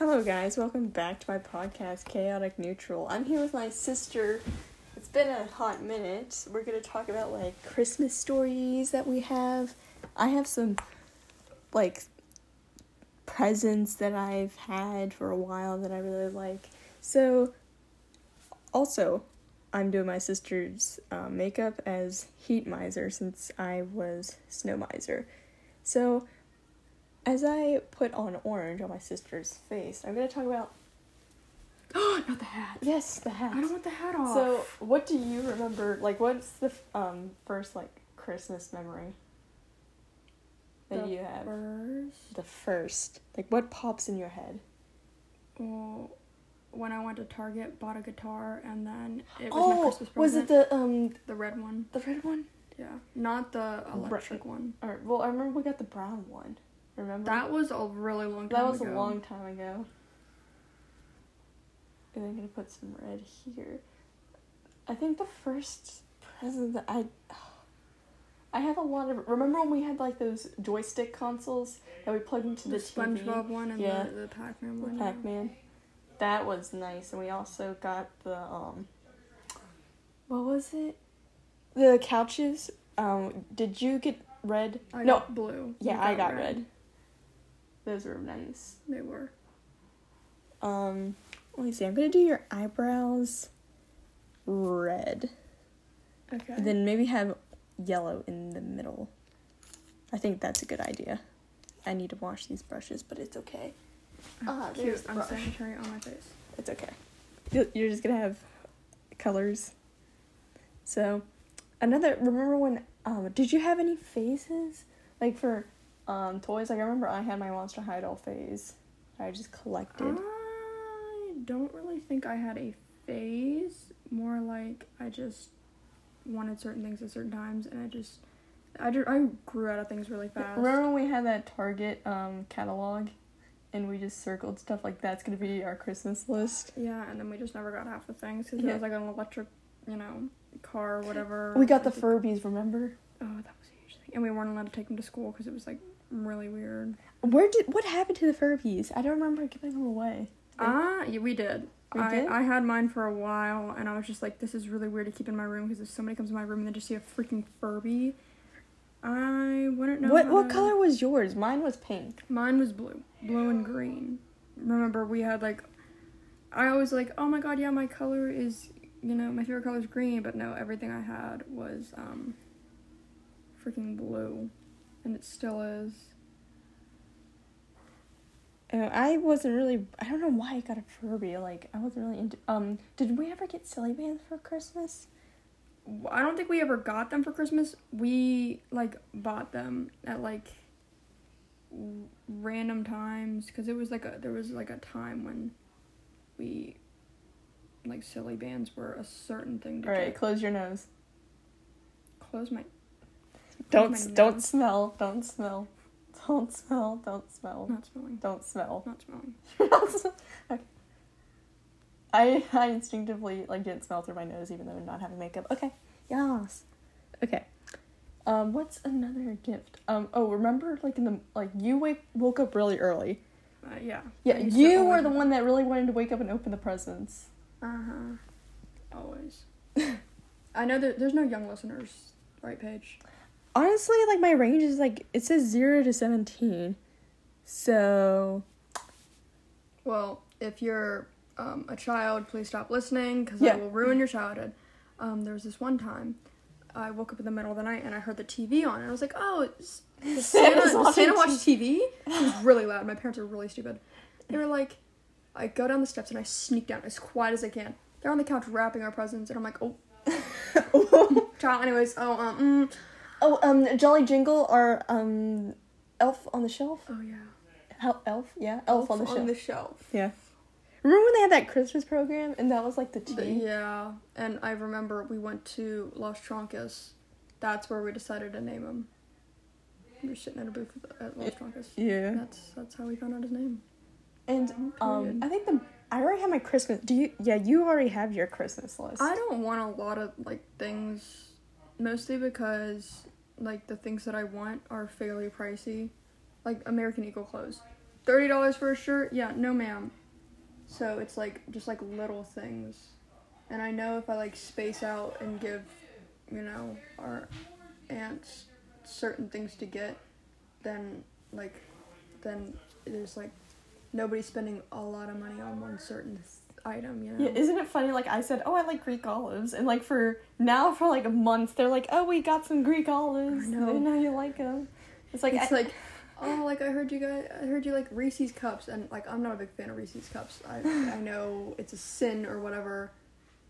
Hello, guys. Welcome back to my podcast, Chaotic Neutral. I'm here with my sister. It's been a hot minute. We're going to talk about like Christmas stories that we have. I have some like presents that I've had for a while that I really like. So, also, I'm doing my sister's uh, makeup as Heat Miser since I was Snow Miser. So, as I put on orange on my sister's face, I'm gonna talk about Oh, not the hat. yes, the hat. I don't want the hat off. So, what do you remember? Like, what's the um first like Christmas memory that The you have? first, The first, like, what pops in your head? well, when I went to Target, bought a guitar, and then it was my Christmas Christmas was it the um the red one? the red one? Yeah, not the electric one. Or well, I remember we got the brown one. Remember That was a really long time That was ago. a long time ago. And I'm gonna put some red here. I think the first present that I I have a lot of remember when we had like those joystick consoles that we plugged into The the, TV? SpongeBob one and Yeah. the, the Pac-Man The one. Pac Man. That was nice, and we also got the um. What was it? The couches. Um, did you get red? I no, got blue. yeah, You I got red. Those were nice. They were. Um, let me see. I'm gonna do your eyebrows red, Okay. and then maybe have yellow in the middle. I think that's a good idea. I need to wash these brushes, but it's okay. Ah, there's Cute. the brush. Unsanitary on my face. It's okay. You- You're just gonna have colors. So, another. Remember when? Um, did you have any faces like for um toys? Like I remember I had my Monster High doll phase. I just collected. I don't really think I had a phase. More like I just wanted certain things at certain times, and I just I, ju- I grew out of things really fast. Remember when we had that Target um catalog, and we just circled stuff like that's gonna be our Christmas list. Yeah, and then we just never got half the things because Yeah. it was like an electric, you know, car or whatever. We got the Furbies. Remember? Oh, that was a huge thing, and we weren't allowed to take them to school because it was like really weird. Where did what happened to the Furbies? I don't remember giving them away. Ah, yeah, we did. We I, did? I had mine for a while, and I was just like, this is really weird to keep in my room because if somebody comes in my room and they just see a freaking Furby, I wouldn't know. what what to- color was yours? Mine was pink. Mine was blue, blue and green. Remember, we had like, I always like, oh my god, yeah, my color is, you know, my favorite color is green, but no, everything I had was um, freaking blue, and it still is. Uh, I wasn't really. I don't know why I got a Furby. Like I wasn't really into. Um, did we ever get silly bands for Christmas? I don't think we ever got them for Christmas. We like bought them at like random times because it was like a there was like a time when we like silly bands were a certain thing to All right, get. close your nose. Close my Don't don't smell. Don't smell. Don't smell. Don't smell. not smelling. Don't smell. Not smelling. okay. I I instinctively like didn't smell through my nose even though I'm not having makeup. Okay. Yes. Okay. Um, what's another gift? Um, oh, remember like in the like you wake woke up really early. Uh, yeah. Yeah, I used to you were the one that really wanted to wake up and open the presents. Uh huh. Always. I know that there's no young listeners, right, Paige? Honestly, like my range is like it says zero to seventeen, so Well, if you're um, a child, please stop listening because Yeah. I will ruin your childhood. Um, there was this one time I woke up in the middle of the night and I heard the TV on, and I was like, "Oh, it's, does Santa, Santa watch TV?" It was really loud. My parents are really stupid. They were like, I go down the steps and I sneak down as quiet as I can. They're on the couch wrapping our presents, and I'm like, "Oh, child." Anyways, oh, um, mm. Oh um Jolly Jingle or um Elf on the Shelf. oh yeah, Hel- Elf, yeah, Elf, on the Shelf. the shelf. Yeah. Remember when they had that Christmas program and that was like the The- tea? yeah, and I remember we went to Los Troncas. That's where we decided to name him. We were sitting at a booth at- at Los Yeah. Troncas. Yeah. That's that's how we found out his name. And um, Period. I think the I already have my Christmas. Do you? Yeah, you already have your Christmas list. I don't want a lot of like things, mostly because like the things that I want are fairly pricey, like American Eagle clothes. thirty dollars for a shirt? Yeah, no, ma'am. So it's like just like little things, and I know if I like space out and give, you know, our aunts certain things to get, then like, then there's like nobody spending a lot of money on one certain item. You know. Yeah, isn't it funny? Like I said, oh, I like Greek olives, and like for now for like a month, they're like, oh, we got some Greek olives. I know. And now you like them. It's like it's I- like oh like i heard you guys i heard you like reese's cups and like i'm not a big fan of reese's cups i i know it's a sin or whatever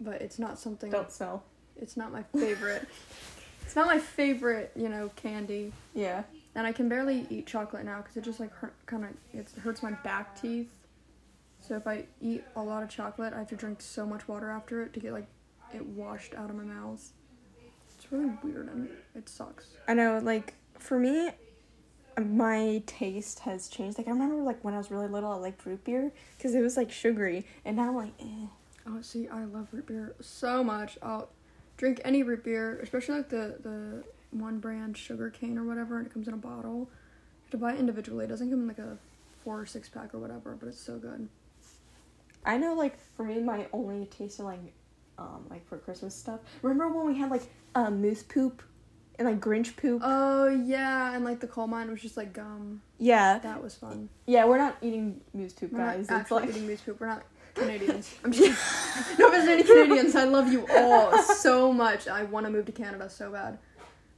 but it's not something don't smell. it's not my favorite it's not my favorite you know candy Yeah. and i can barely eat chocolate now because it just like hurt kind of it hurts my back teeth so if i eat a lot of chocolate i have to drink so much water after it to get like it washed out of my mouth it's really weird and it sucks I know, like for me, my taste has changed. Like I remember, like when I was really little, I liked root beer because it was like sugary, and now I'm like, eh. Oh, see, I love root beer so much. I'll drink any root beer, especially like the the one brand sugar cane or whatever, and it comes in a bottle. You have to buy it individually. It doesn't come in like a four or six pack or whatever, but it's so good. I know, like for me, my only taste of like, um, like for Christmas stuff. Remember when we had like um, moose poop and like Grinch poop? Oh yeah, and like the coal mine was just like gum. yeah, That was fun. yeah. We're not eating moose poop, We're guys. not actually like eating moose poop. We're not Canadians. I'm just no offense any Canadians. I love you all so much. I want to move to Canada so bad.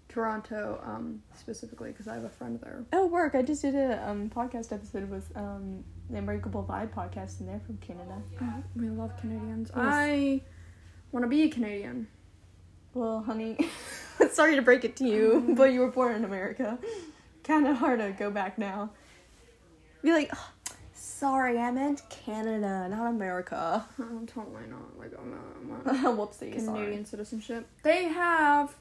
Toronto, um, specifically because I have a friend there. Oh, work! I just did a um podcast episode with um the Unbreakable Vibe podcast, and they're from Canada. Oh, we love Canadians. Yes. I want to be a Canadian. Well, honey, sorry to break it to you, but you were born in America. Kind of hard to go back now. Be like, "Oh, sorry, I meant Canada, not America. I'm totally not. Like I'm a, I'm a Whoopsie, Canadian sorry. citizenship. They have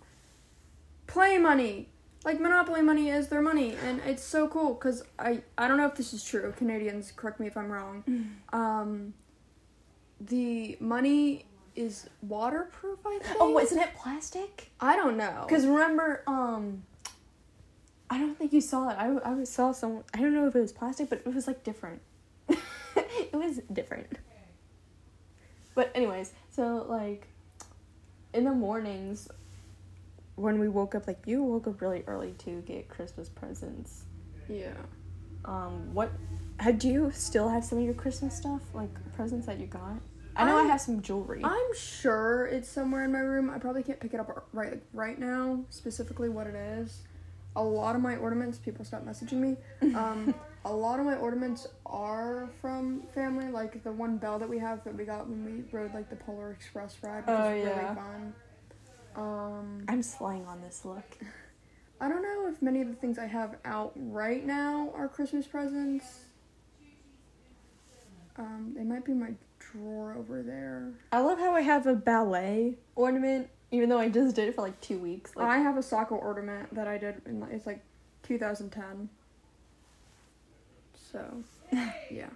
play money. Like Monopoly money is their money, and it's so cool because I I don't know if this is true. Canadians, correct me if I'm wrong. Um, the money is waterproof. I think. Oh, isn't it plastic? I don't know. Because remember, um, I don't think you saw it. I, I saw some. I don't know if it was plastic, but it was like different. it was different. But anyways, so like, in the mornings, when we woke up, like you woke up really early to get Christmas presents. yeah. Um, what? Had do you still have some of your Christmas stuff, like presents that you got? I know I, I- have some jewelry. I'm sure it's somewhere in my room. I probably can't pick it up right like, right now, specifically what it is. A lot of my ornaments, people stop messaging me. Um, a lot of my ornaments are from family, like the one bell that we have that we got when we rode like the Polar Express ride, which Oh, is yeah. really fun. Um, I'm slaying on this look. I don't know if many of the things I have out right now are Christmas presents. Um, they might be my drawer over there. I love how I have a ballet ornament, even though I just did it for like two weeks. Like, I have a soccer ornament that I did in it's like 2010. So, yeah.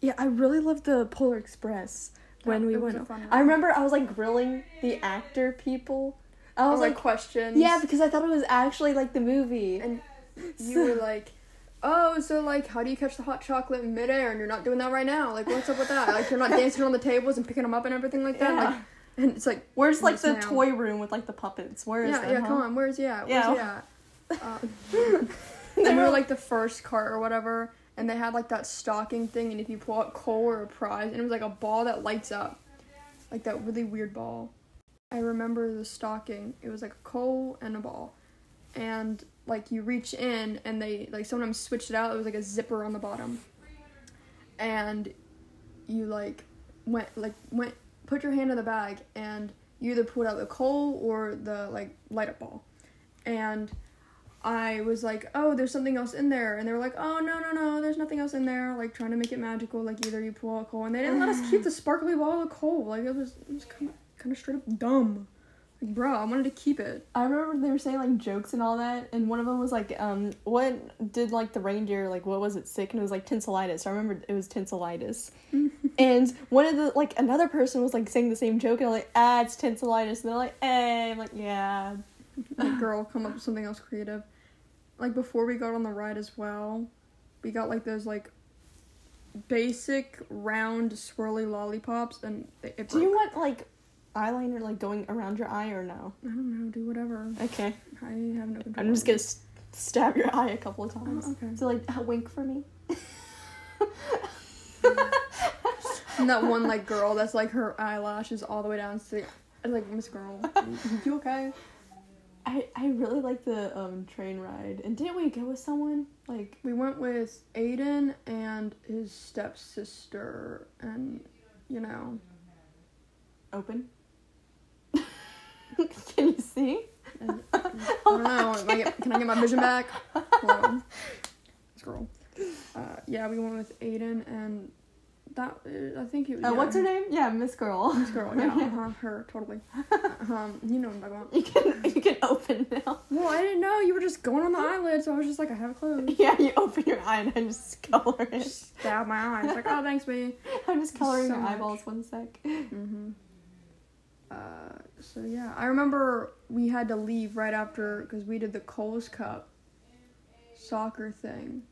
yeah, I really love the Polar Express when Oh, we went. I remember I was like grilling the actor people. I was like, questions. yeah, because I thought it was actually like the movie. And you were like, oh, so like, how do you catch the hot chocolate in midair? And you're not doing that right now. Like, what's up with that? Like, you're not dancing on the tables and picking them up and everything like that. Yeah. Like, and it's like, Where's like the toy room with like the puppets? Where is yeah, that? yeah, huh? come on, where's he at? Where's Yeah. he at? Uh, and we were like the first cart or whatever, and they had like that stocking thing, and if you pull out coal or a prize, and it was like a ball that lights up, like that really weird ball. I remember the stocking. It was like a coal and a ball, and like you reach in, and they like sometimes switched it out. It was like a zipper on the bottom, and you like went like went put your hand in the bag, and you either pulled out the coal or the like light up ball, and I was like, oh, there's something else in there. And they were like, oh, no, no, no, there's nothing else in there. Like, trying to make it magical. Like, either you pull out coal. And they didn't let us keep the sparkly ball of coal. Like, it was, it was kind of, kind of straight up dumb. Like, bro, I wanted to keep it. I remember they were saying like jokes and all that, and one of them was like, um, what did like the reindeer like? What was it sick? And it was like tinselitis. So I remember it was tinselitis. and one of the like another person was like saying the same joke, and I'm like, ah, it's tinselitis. And they're like, hey, I'm like, yeah. Like, girl, come up with something else creative. Like, before we got on the ride as well, we got like those like basic round swirly lollipops, and it, it Do you want like eyeliner like going around your eye or no? I don't know. Do whatever. Okay. I have no control. I'm just gonna stab your eye a couple of oh, times. Oh, okay. So like a wink for me. And that one like girl that's like her eyelashes all the way down to like Miss Girl. you okay? I I really like the um train ride. And didn't we go with someone? Like We went with Aiden and his stepsister, and you know, open. Can you see? I don't know. Am I get- can I get my vision back? Scroll. Uh, yeah, we went with Aiden and that. uh, I think it was. Uh, yeah, what's her name? Yeah, Miss Girl. Miss girl, yeah, uh-huh, her, totally. Um, you know what I'm talking about. You can you can open now. Well, I didn't know you were just going on the eyelid, so I was just like, I have it closed. Yeah, you open your eye and I just color it. Just stab my eyes. Like, oh, thanks, me. I'm just coloring So your much. eyeballs one sec. Mm-hmm. Uh, so yeah, I remember we had to leave right after because we did the Coles Cup soccer thing.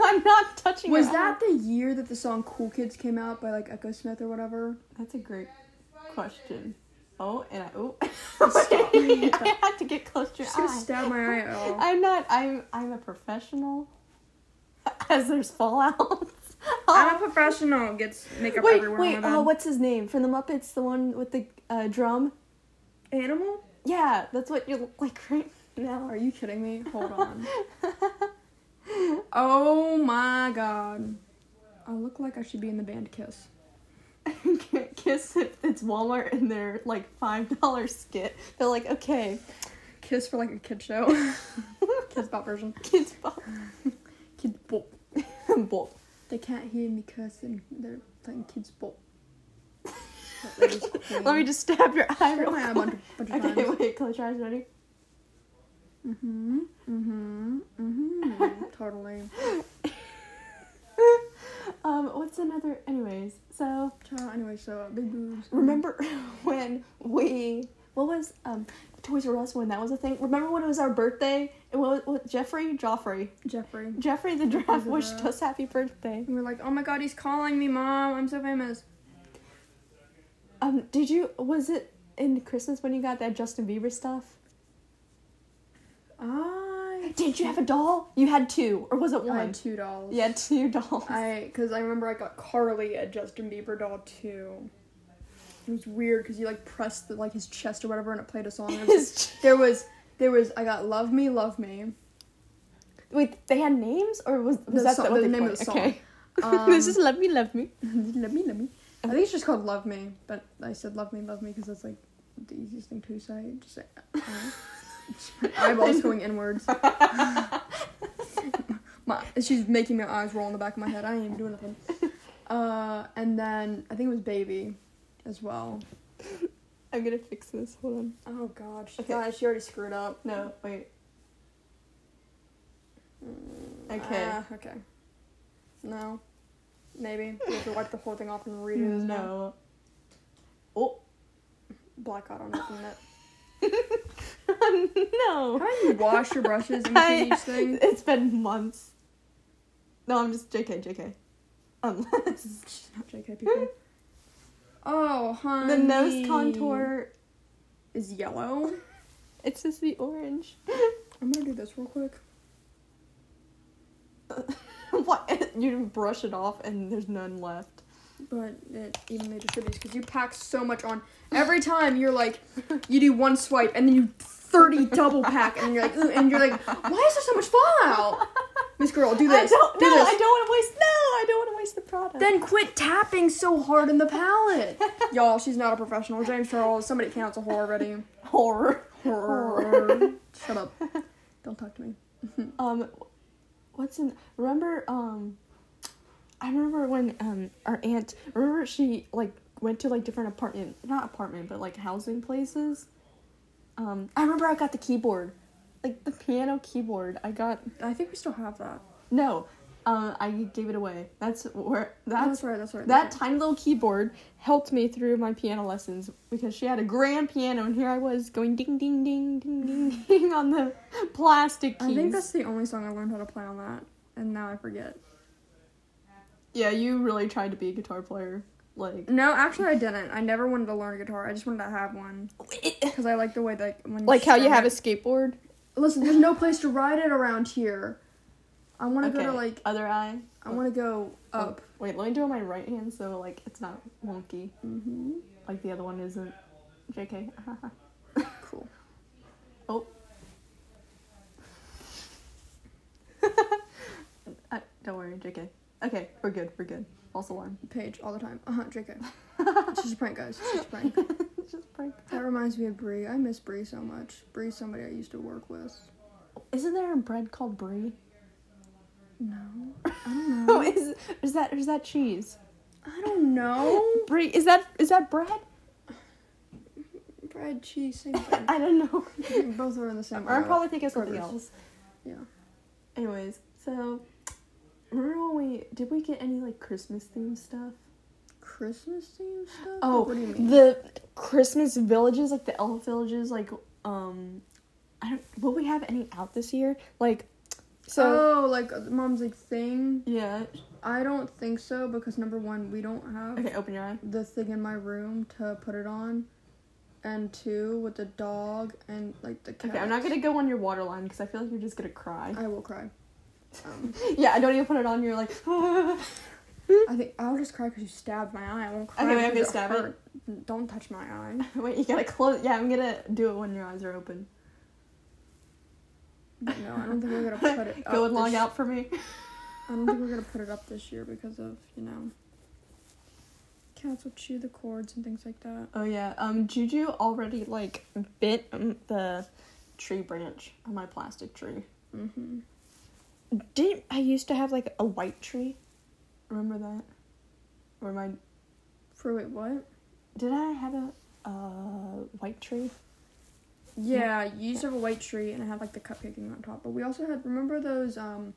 I'm not touching Was that eye. the year that the song "Cool Kids" came out by like Echosmith or whatever? That's a great question. Oh, and I oh Stop. I had to get close to your Just gonna stab my eye out. I'm not. I'm. I'm a professional. As there's fallouts. I'm a professional. Gets makeup wait, everywhere. wait. my Oh, what's his name from the Muppets? The one with the uh, drum. animal? Yeah, that's what you look like right now. Are you kidding me? Hold on. Oh my god. I look like I should be in the band Kiss. Kiss if it's Walmart and they're like five dollar skit. They're like, okay, Kiss for like a kid show. Kidz Bop version. kidz bop. Kidz Bop. Bop. They can't hear me cursing. They're playing Kidz Bop. That is queen. Let me just stab your eye Stab my eye a bunch, bunch of Okay, times. wait, close your eyes, ready? Mm-hmm. Mm-hmm. Mm-hmm. totally. um, what's another anyways, so Child, anyway, so big boobs. remember when we what was um Toys R Us when that was a thing? Remember when it was our birthday? It was what, Geoffrey Joffrey. Geoffrey. Geoffrey the giraffe wished us happy birthday. And we're like, oh my god, he's calling me, mom. I'm so famous. Um, did you was it in Christmas when you got that Justin Bieber stuff? I. Did you have a doll? You had two, or was it one? I had two dolls. Yeah, two dolls. I, because I remember I got Carly a Justin Bieber doll too. It was weird because you like pressed the, like his chest or whatever and it played a song. There was, there was there was I got Love Me, Love Me. Wait, they had names, or was was The that song- the they name of the song. Okay. Um, this is "Love Me, Love Me." love me, love me. I think it's just called Love Me, but I said Love Me, Love Me because that's like the easiest thing to say. Just say. Uh, my eyeballs going inwards. my, she's making my eyes roll in the back of my head. I ain't even doing nothing. Uh, and then I think it was Baby, as well. I'm gonna fix this. Hold on. Oh God, she, Okay. She already screwed up. No, wait. Mm, Okay. ah, okay. No. Maybe. we have to wipe the whole thing off and redo this now. No. Oh. Black out on open it. no. How do you wash your brushes in between each thing? It's been months. No, I'm just JK, JK. Unless JK people. Oh, honey. the nose contour, is yellow. it's just the orange. I'm gonna do this real quick. what? You brush it off and there's none left. But it evenly distributes because you pack so much on. Every time you're like, you do one swipe and then you 30 double pack and you're like, "Ooh," and you're like, why is there so much fallout? Miss Girl, do this. I don't. do no, this. I don't want to waste. No, I don't want to waste the product. Then quit tapping so hard in the palette. Y'all, she's not a professional. James Charles, somebody cancel her already. horror. Horror. Shut up. Don't talk to me. Um, what's in? Remember? Um, I remember when um our aunt. Remember she like went to like different apartment, not apartment, but like housing places. Um, I remember I got the keyboard, like the piano keyboard. I got I think we still have that. no. Uh, I gave it away. That's where Oh, that's that's right. That's right. that that's right. tiny little keyboard helped me through my piano lessons because she had a grand piano and here I was going ding ding ding ding ding ding on the plastic keys. I think that's the only song I learned how to play on that. and now I forget. Yeah, you really tried to be a guitar player. Like, No, actually, I didn't. I never wanted to learn a guitar. I just wanted to have one because I like the way that when you like how you strum have a skateboard. Listen, there's no place to ride it around here. I want to Okay. go to like Other eye. I want to go up. Oh, wait, let me do it on my right hand so like it's not wonky. Mm-hmm. Like the other one isn't. JK. Cool. oh. uh, don't worry, JK. Okay, we're good. We're good. False alarm. Page all the time. Uh huh. Jk. it's just a prank, guys. It's just a prank. It's just prank. That reminds me of Bree. I miss Bree so much. Bree's somebody I used to work with. Isn't there a bread called brie? No, I don't know. is is that is that cheese? I don't know. Brie is that is that bread? Bread, cheese, same thing. I don't know. Both are in the same. Or I'm probably thinking something else. Yeah. Anyways, so remember when we did we get any like Christmas themed stuff? Christmas themed stuff. Oh, what do you mean? the Christmas villages, like the elf villages, like um, I don't. Will we have any out this year? Like, so oh, like uh, mom's like thing. yeah. I don't think so because number one, we don't have Okay, open your eye. the thing in my room to put it on, and two with the dog and like the cat. Okay, I'm not gonna go on your water line because I feel like you're just gonna cry. I will cry. Um, yeah, I don't even put it on. You're like, I think I'll just cry because you stabbed my eye. I won't cry. Okay, wait, I'm gonna stab it. Don't touch my eye. wait, you gotta close. Yeah, I'm gonna do it when your eyes are open. But no, I don't think we're gonna put it. Go up and log out for me. I don't think we're gonna put it up this year because of you know. Cats will chew the cords and things like that. Oh yeah, um, Juju already like bit um, the tree branch on my plastic tree. Mm-hmm. Didn't I used to have like a white tree? Remember that? Or my For wait, what? did I have a uh white tree? Yeah, you used to have a white tree and I had like the cupcaking on top. But we also had remember those um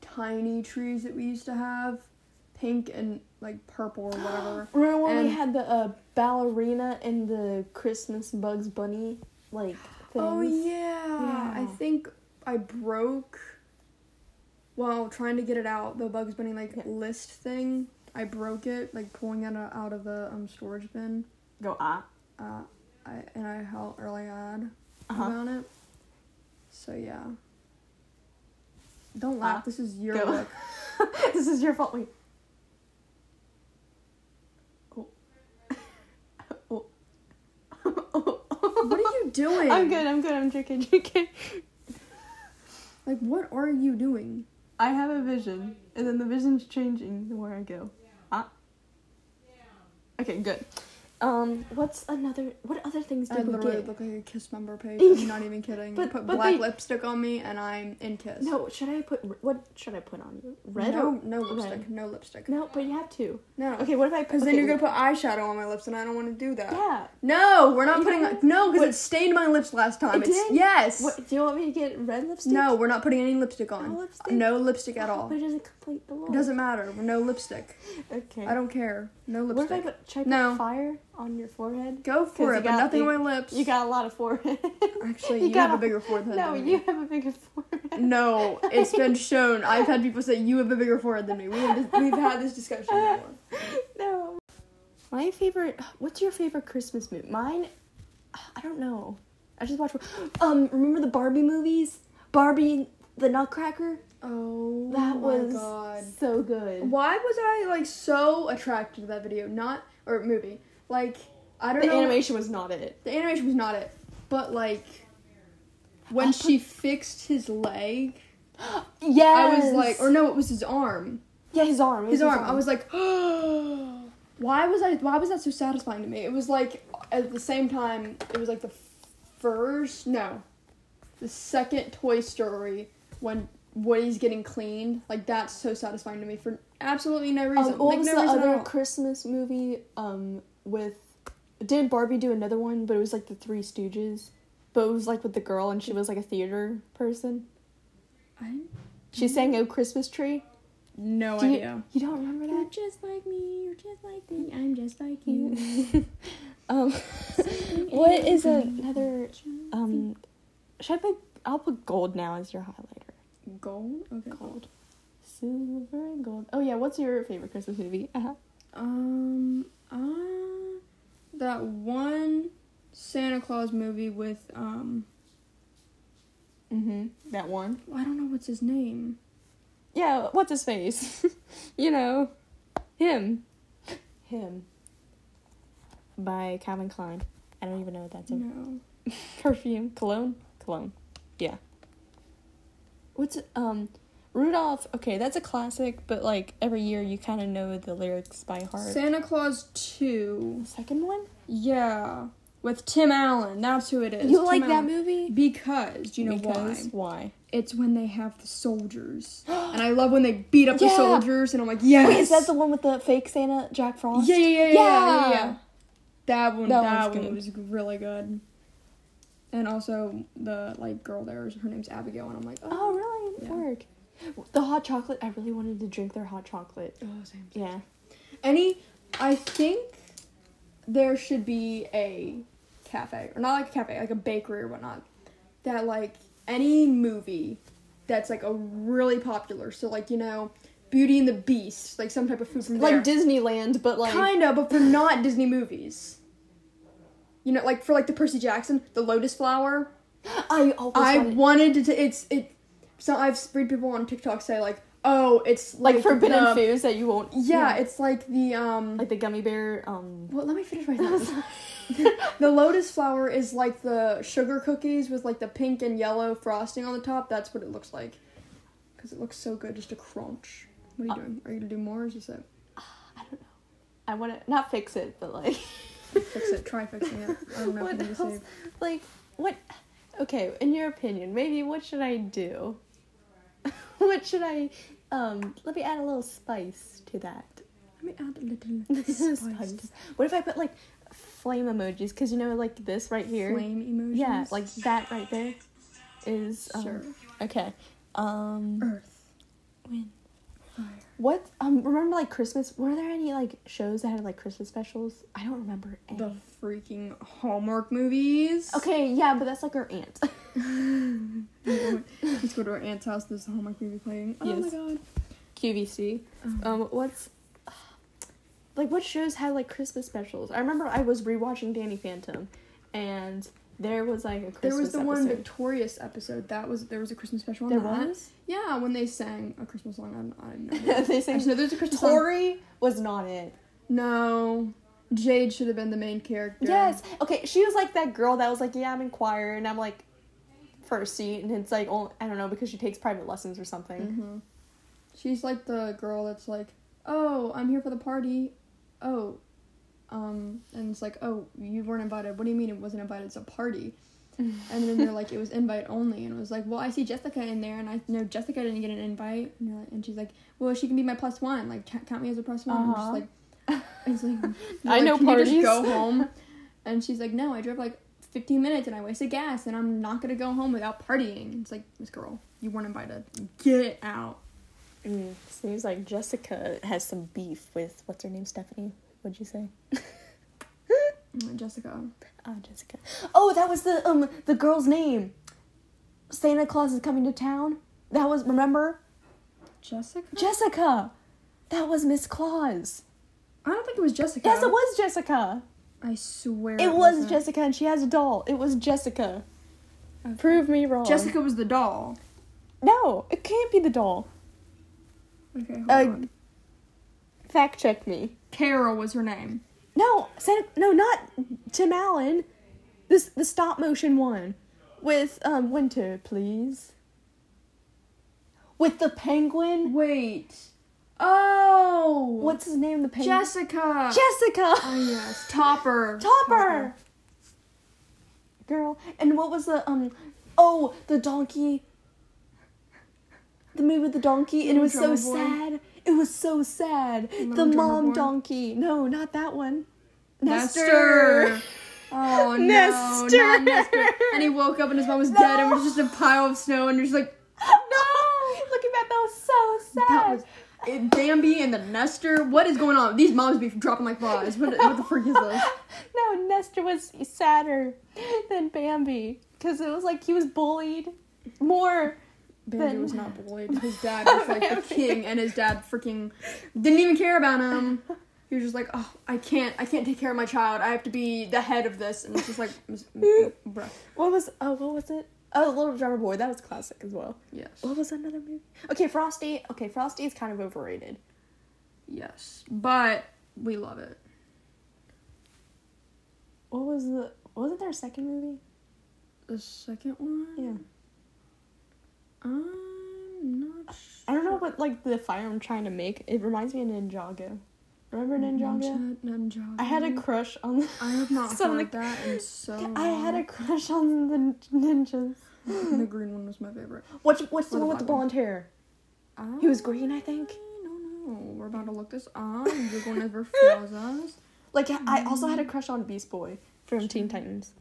tiny trees that we used to have? Pink and like purple or whatever. Remember when we had the uh, ballerina and the Christmas Bugs Bunny like things? Oh yeah. I think I broke while trying to get it out, the Bugs Bunny like Yeah. list thing. I broke it, like pulling it out of the um storage bin. Go ah. Uh I and I held really odd Uh-huh. about it. So yeah. Don't laugh, Ah. this is your Go. this is your fault. Wait. Oh. oh. oh. What are you doing? I'm good. I'm good. I'm drinking. Drinking. Like what are you doing? I have a vision, and then the vision's changing the more I go. Ah. Okay, good. Um, what's another? What other things I did we literally get? look like a kiss member Paige. I'm not even kidding. But- you put but black they- lipstick on me and I'm in kiss. No, should I put what should I put on you? Red no, or no lipstick. red? No lipstick. No, but you have to. No. Okay, what if I put? Because then you're gonna put eyeshadow on my lips, and I don't want to do that. Yeah. No, we're not You putting. no, because it stained my lips last time. It It's did? yes. What do you want me to get? Red lipstick? No, we're not putting any lipstick on. No lipstick? No lipstick at all. But it doesn't complete the look. It doesn't matter. No lipstick. Okay. I don't care. No lipstick. What if I put? Should I put No. fire on your forehead? Go for it, but got- nothing you- on my lips. You got a lot of forehead. Actually, you you, have a a- bigger forehead no, you me. have a bigger forehead. No, it's been shown. I've had people say you have a bigger forehead than me. We have we've had this discussion before. no. My favorite. What's your favorite Christmas movie? Mine. I don't know. I just watched. Um, remember the Barbie movies? Barbie, the Nutcracker. Oh, That was god. so good. Why was I like so attracted to that video? Not or movie. Like I don't The know. animation was not it. The animation was not it, but like when she fixed his leg, Yeah. I was like, or no, it was his arm. yeah, his arm. it His was arm. I was like, why was I? Why was that so satisfying to me? It was like at the same time, it was like the first, no, the second Toy Story when Woody's getting cleaned. Like that's so satisfying to me for absolutely no reason. Um, what like was no the other. Christmas movie? Um, with didn't Barbie do another one? But it was like the Three Stooges. But it was like with the girl, and she was like a theater person. I She sang "Oh Christmas Tree." no Do you- idea. You don't remember You're that? just like me. You're just like me. I'm just like you. um, what is another? Um, should I put? I'll put gold now as your highlighter. Gold. Okay. Gold. silver and gold. Oh yeah, what's your favorite Christmas movie? Uh-huh. Um, uh, that one Santa Claus movie with um, Mm-hmm. That one. I don't know what's his name. Yeah, what's his face? you know, him. Him. By Calvin Klein. I don't even know what that's. A No. perfume, cologne, cologne. Yeah. What's it- um Rudolph? Okay, that's a classic, but like every year you kind of know the lyrics by heart. Santa Claus Two. Second one? Yeah, with Tim Allen. That's who it is. you Tim like that movie? Because do you know Because why? why? It's when they have the soldiers, and I love when they beat up the soldiers, and I'm like, yes. Wait, is that the one with the fake Santa Jack Frost? Yeah, yeah, yeah, yeah, yeah, Yeah. yeah. That one, That that, one good. was really good. And also the like girl there, her name's Abigail, and I'm like, oh, Oh, really? Yeah. Work. The hot chocolate. I really wanted to drink their hot chocolate. oh same. Yeah. Any, I think there should be a cafe, or not like a cafe, like a bakery or whatnot, that like any movie that's like a really popular. So like you know, Beauty and the Beast, like some type of food from there. Like Disneyland, but like kind of, but for not Disney movies. You know, like for like the Percy Jackson, the Lotus Flower. I always I wanted, wanted to. T- it's it. So I've read people on TikTok say like, oh, it's like, forbidden the- foods that you won't. Yeah, it's like the um. like the gummy bear. Um. well, let me finish my sentence. the lotus flower is like the sugar cookies with like the pink and yellow frosting on the top. That's what it looks like. Because it looks so good, just a crunch. What are you Uh, doing? Are you gonna do more? Or is this it? I don't know. I want to not fix it, but like, Fix it. Try fixing it. I don't know What if you need to else? like what? Okay, in your opinion, maybe what should I do? what should I? Um, let me add a little spice to that. Let me add a little Spice. What if I put like flame emojis? Because you know, like this right here. flame emotions. Yeah, like that right there is. Um, Sure. Okay. Um. Earth, When? fire. What? Um. Remember, like Christmas? Were there any like shows that had like Christmas specials? I don't remember any. The freaking Hallmark movies. Okay, yeah, but that's like our aunt. Let's go to our aunt's house. There's a Hallmark movie playing. Oh my god. QVC. Um, Um, what's like what shows had like Christmas specials? I remember I was rewatching Danny Phantom, and there was like a Christmas. there was the one. Victorious episode. That was there was a Christmas special. On There that. was. Yeah, when they sang a Christmas song. I, I know. they sang just know there's a Christmas song. Was not it. No, Jade should have been the main character. Yes. Okay, she was like that girl that was like, yeah, I'm in choir, and I'm like, first seat, and it's like, oh, I don't know, because she takes private lessons or something. hmm She's like the girl that's like, oh, I'm here for the party. Oh, um, and it's like, oh, you weren't invited. What do you mean it wasn't invited? It's a party. And then they're like, it was invite only, and it was like, well, I see Jessica in there, and I know Jessica didn't get an invite, and, like, and she's like, well, she can be my plus one, like count me as a plus one. And Uh-huh. she's like, it's like, I know like, "Can you parties." just go home, and she's like, no, I drove like 15 minutes and I wasted gas, and I'm not gonna go home without partying. It's like, Miss Girl, you weren't invited. Get out. Mm, seems like Jessica has some beef with what's her name, Stephanie. What'd you say? Mm, Jessica. Ah, Jessica. Oh, that was the um the girl's name. Santa Claus is coming to town. That was remember Jessica? Jessica. That was Miss Claus. I don't think it was Jessica. Yes, it was Jessica. I swear. It was wasn't. Jessica, and she has a doll. It was Jessica. Okay. Prove me wrong. Jessica was the doll. No, it can't be the doll. Okay, hold Uh, on. Fact check me. Carol was her name. No, Santa. No, not Tim Allen. This the stop motion one with um Winter, please. With the penguin. Wait. Oh. What's his name? The penguin. Jessica? Jessica. Oh yes, Topper. Topper. Girl, and what was the um? Oh, the donkey. The movie with the donkey, and it was so Boy? sad. It was so sad. The mom Boy? donkey. No, not that one. Nestor. Oh no, Nestor. Nestor. And he woke up and his mom was dead and it was just a pile of snow and you're just like, no! Look at that. That was so sad. that was Bambi and the Nestor. What is going on? These moms be dropping like flies. What, what the freak is this? no, Nestor was sadder than Bambi because it was like he was bullied more. Bambi Then- was not bullied. His dad was like the king, and his dad freaking didn't even care about him. He was just like, "Oh, I can't, I can't take care of my child. I have to be the head of this." And it's just like, bruh, What was oh what was it? Oh, Little Drummer Boy. That was classic as well. yes, What was another movie? Okay, Frosty. Okay, Frosty is kind of overrated. yes, but we love it. What was the? Wasn't there a second movie? The second one, Yeah. I'm not. I don't know what like the fire I'm trying to make. It reminds me of Ninjago. Remember Ninjago? Ninja, Ninjago. I had a crush on. The, I have not heard like- that in so. I had a crush on the ninjas. the green one was my favorite. What's what's the Or the one with the black one. blonde hair? He was green, I think. I don't. We're about to look this up. You're going over Froza's. Like I mm-hmm. also had a crush on Beast Boy from Teen Titans.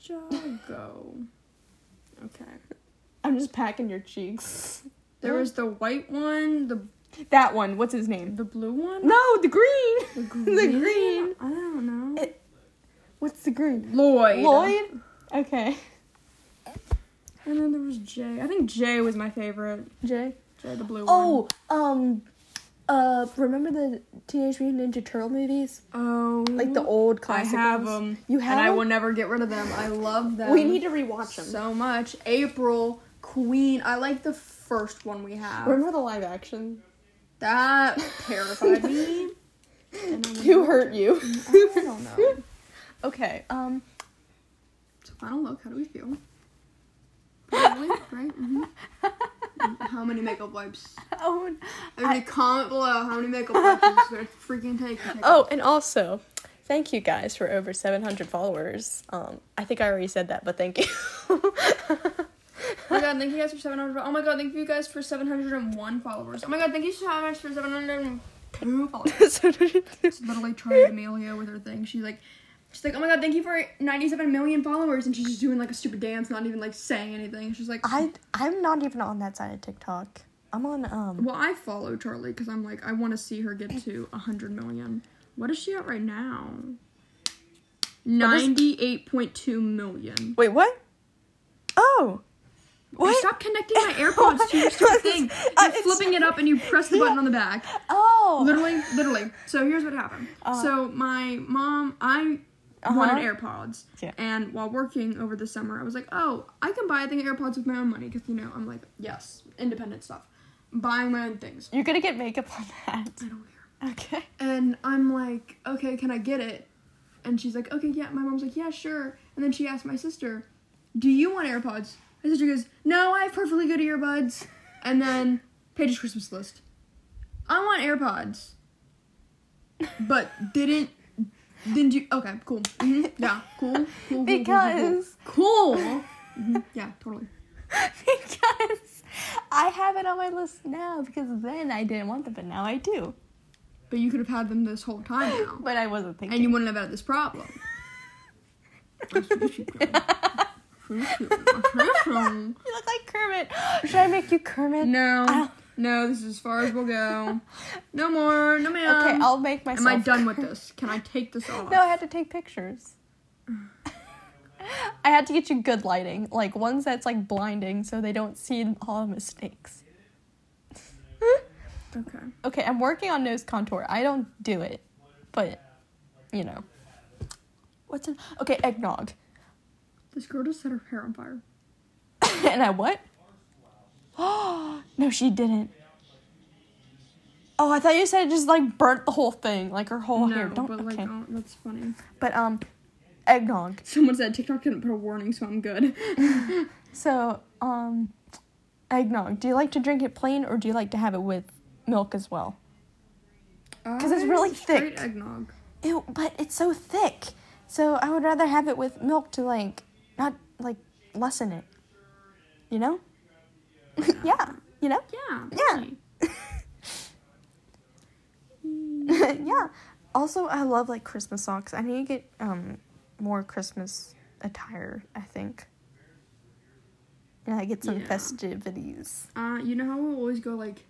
Jago. Okay. I'm just packing your cheeks. There was the white one, the That one. What's his name? the blue one, No, the green. the green. the green. I don't know. It- What's the green? Lloyd. Lloyd. Okay. And then there was Jay. I think Jay was my favorite. Jay. Jay, the blue one. Oh, um, uh, remember the Teenage Mutant Ninja Turtle movies? Oh. Like the old I classic have ones? them. You have And I will never get rid of them. I love them. We need to rewatch them. so much. April, Queen. I like the first one we have. remember the live action? That terrified me. I Who hurt you? I don't know. okay. Um. So final look. How do we feel? Probably, right? hmm How many makeup wipes? Oh. Everybody comment below how many makeup wipes is gonna freaking take. to take Oh, and also, thank you guys for over 700 followers. Um, I think I already said that, but thank you. Oh my god, thank you guys for 700. Oh my god, thank you guys for 701 followers. Oh my god, thank you so much for 702 followers. It's literally Charli D'Amelio with her thing. She's like, she's like, oh my god, thank you for 97 million followers, and she's just doing like a stupid dance, not even like saying anything. She's like, I I'm not even on that side of TikTok. I'm on um. well, I follow Charli because I'm like, I want to see her get to 100 million. What is she at right now? What is- 98.2 million. Wait, what? Oh. What? What? Stop connecting my AirPods to your stupid thing. Uh, You're flipping it up and you press the button on the back. Oh. Literally, literally. So here's what happened. Uh-huh. so my mom, I Uh-huh. wanted AirPods, Yeah. and while working over the summer, I was like, oh, I can buy a thing AirPods with my own money because you know I'm like, yes, independent stuff, buying my own things. You're gonna get makeup on that. I don't care. Okay. And I'm like, okay, can I get it? And she's like, okay, yeah. My mom's like, yeah, sure. And then she asked my sister, do you want AirPods? My sister goes, no, I have perfectly good earbuds. And then Paige's Christmas list. I want AirPods. But didn't didn't you? Okay, cool. Mhm, Yeah, cool. Cool. cool, cool, cool, cool. Because cool. Mhm, Yeah, totally. because I have it on my list now because then I didn't want them, but now I do. But you could have had them this whole time now, But I wasn't thinking. and you wouldn't have had this problem. You look like Kermit. Should I make you Kermit? No, no, this is as far as we'll go. No more, no ma'am. Okay, I'll make myself. Am I done with this? Can I take this off? No, I had to take pictures. I had to get you good lighting, like ones that's like blinding, so they don't see all the mistakes. Okay. Okay, I'm working on nose contour. I don't do it, but you know. What's in? Okay, eggnog. This girl just set her hair on fire. and I what? Oh no, she didn't. Oh, I thought you said it just like burnt the whole thing, like her whole no, hair. Don't but like, okay. oh, that's funny. But um, eggnog. Someone said TikTok didn't put a warning, so I'm good. So um, eggnog. Do you like to drink it plain or do you like to have it with milk as well? Because it's really thick. eggnog. Ew, but it's so thick. So I would rather have it with milk to like lessen it. You know? yeah. You know? Yeah. Yeah. yeah. Also, I love like Christmas socks. I need to get um more Christmas attire. I think. Yeah, I get some Yeah. festivities. Uh, you know how we'll always go like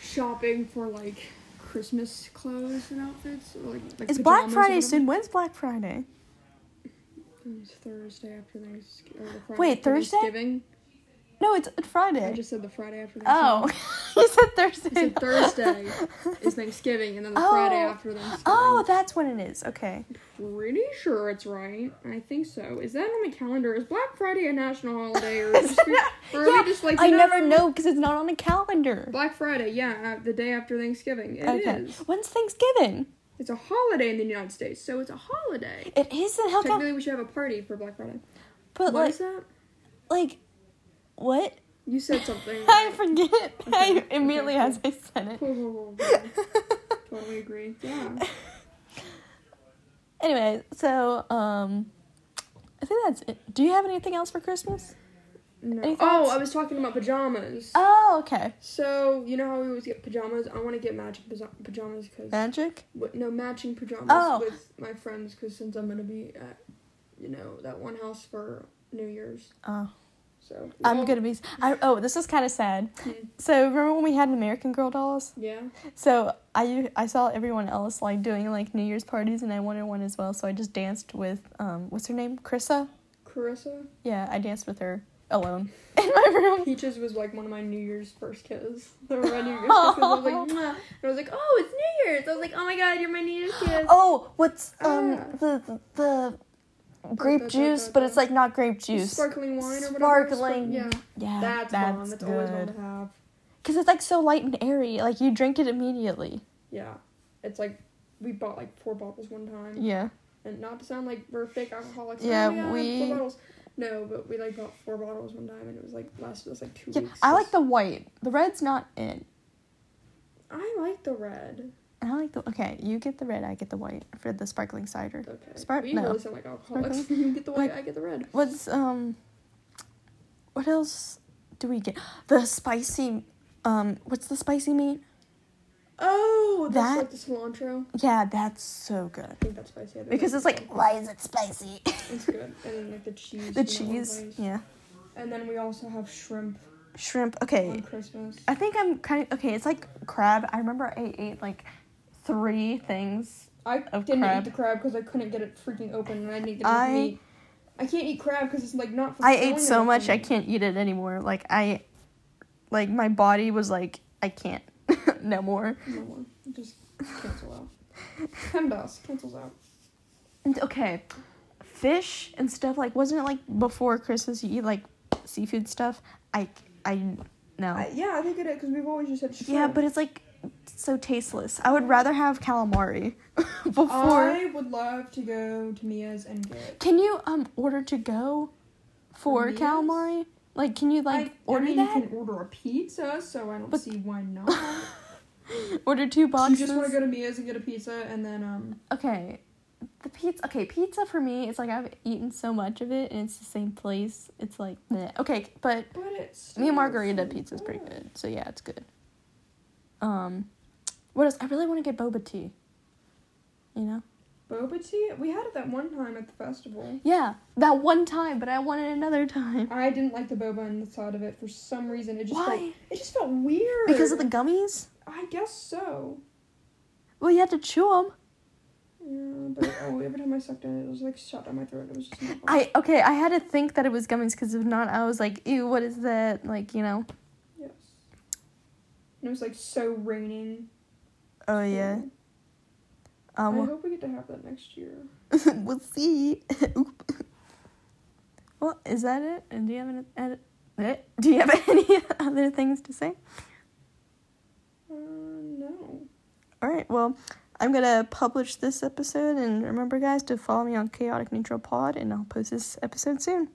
shopping for like Christmas clothes and outfits, or like, like It's Black Friday soon. When's Black Friday? It's Thursday after Thanksgiving. Friday Wait, after Thursday? Thanksgiving. No, it's Friday. I just said the Friday after Thanksgiving. oh, Thanksgiving. you said Thursday. I said Thursday is Thanksgiving, and then the Friday Oh. after Thanksgiving. Oh, that's when it is. Okay. Pretty sure it's right. I think so. Is that on the calendar? Is Black Friday a national holiday, or, just, or yeah, just like I no, never know because it's not on the calendar. Black Friday, yeah, uh, the day after Thanksgiving. It is. okay. When's Thanksgiving? It's a holiday in the United States, so it's a holiday. It isn't. How come? Technically, we should have a party for Black Friday. But What like, is that? like, what? You said something. I forget. I immediately okay, as I said it. Cool, cool, cool, cool. totally agree. Yeah. anyway, so um, I think that's it. Do you have anything else for Christmas? No. Oh. I was talking about pajamas. Oh, okay. So you know how we always get pajamas? I want to get matching pajamas because Magic. What, no matching pajamas Oh. with my friends because since I'm gonna be at you know that one house for New Year's, Oh, so I'm gonna be. I, oh, this is kind of sad. Hmm. So remember when we had American Girl dolls? Yeah. So I I saw everyone else like doing like New Year's parties, and I wanted one as well. So I just danced with um, what's her name, Krissa? Carissa Yeah, I danced with her alone in my room. Peaches was like one of my New Year's first kiss. They were my New Year's. I was like, Mwah. and I was like, oh, it's New Year's. I was like, oh my god, you're my New Year's kiss. Oh, what's um Ah. the the, the grape da, da, juice, but it's like not grape juice. Sparkling wine or whatever. Sparkling. Yeah. Yeah, That's, that's, bomb. That's always bomb to have. Cause it's like so light and airy. Like you drink it immediately. Yeah. It's like we bought like four bottles one time. Yeah. And not to sound like we're fake alcoholics. Yeah, oh God, we-. No, but we like bought four bottles one time and it was like lasted us like two Yeah. weeks. I like the white. The red's not in. I like the red. And I like the okay. You get the red. I get the white for the sparkling cider. Okay. Spark- we no. really sound like alcoholics. Sparkling? you get the white, Like- I get the red. What's um what else do we get? The spicy um what's the spicy meat? Oh, that's That- like the cilantro. Yeah, that's so good. I think that's spicy. Because it's like why is it spicy? it's good. And then like the cheese. the in that one cheese. place. Yeah. And then we also have shrimp Shrimp. on Okay. Christmas. I think I'm kind of okay, it's like crab. I remember I ate like three things. I Of didn't crab. eat the crab because I couldn't get it freaking open, and I didn't get I- meat. I can't eat crab because it's like not. I ate so much I can't eat it anymore. Like I like my body was like I can't no more. No more. Just cancel out. PEMDAS cancels out. And, okay. Fish and stuff like wasn't it like before Christmas you eat like seafood stuff? I I no. I, yeah, I think it is because we've always just had shrimp. yeah, but it's like so tasteless. I would rather have calamari before. I would love to go to Mia's and get. Can you um order to go for Mia's? calamari? Like can you like I, order I mean, that? You can order a pizza, so I don't But- see why not. Order two boxes. you just want to go to Mia's and get a pizza, and then um. Okay. The pizza okay, pizza for me, it's like I've eaten so much of it and it's the same place. It's like meh. Okay, but But it's. me and Margarita so pizza's pretty good. So yeah, it's good. Um what else? I really want to get boba tea. You know? Boba tea. We had it that one time at the festival. Yeah, that one time, but I want it another time. I didn't like the boba inside of it for some reason. It just Why? felt it just felt weird. Because of the gummies? I guess so. Well, you had to chew them. Yeah, but oh, every time I sucked in it, it was like shot down my throat. It was just not. I okay, I had to think that it was gummies because if not, I was like, ew, what is that? Like, you know? Yes. And it was like so raining. Oh yeah. so I Um, hope we get to have that next year. we'll see. Oop. Well, is that it? And do you have any? eh? Do you have any other things to say? Uh, no. All right. Well, I'm gonna publish this episode, and remember, guys, to follow me on Chaotic Neutral Pod, and I'll post this episode soon.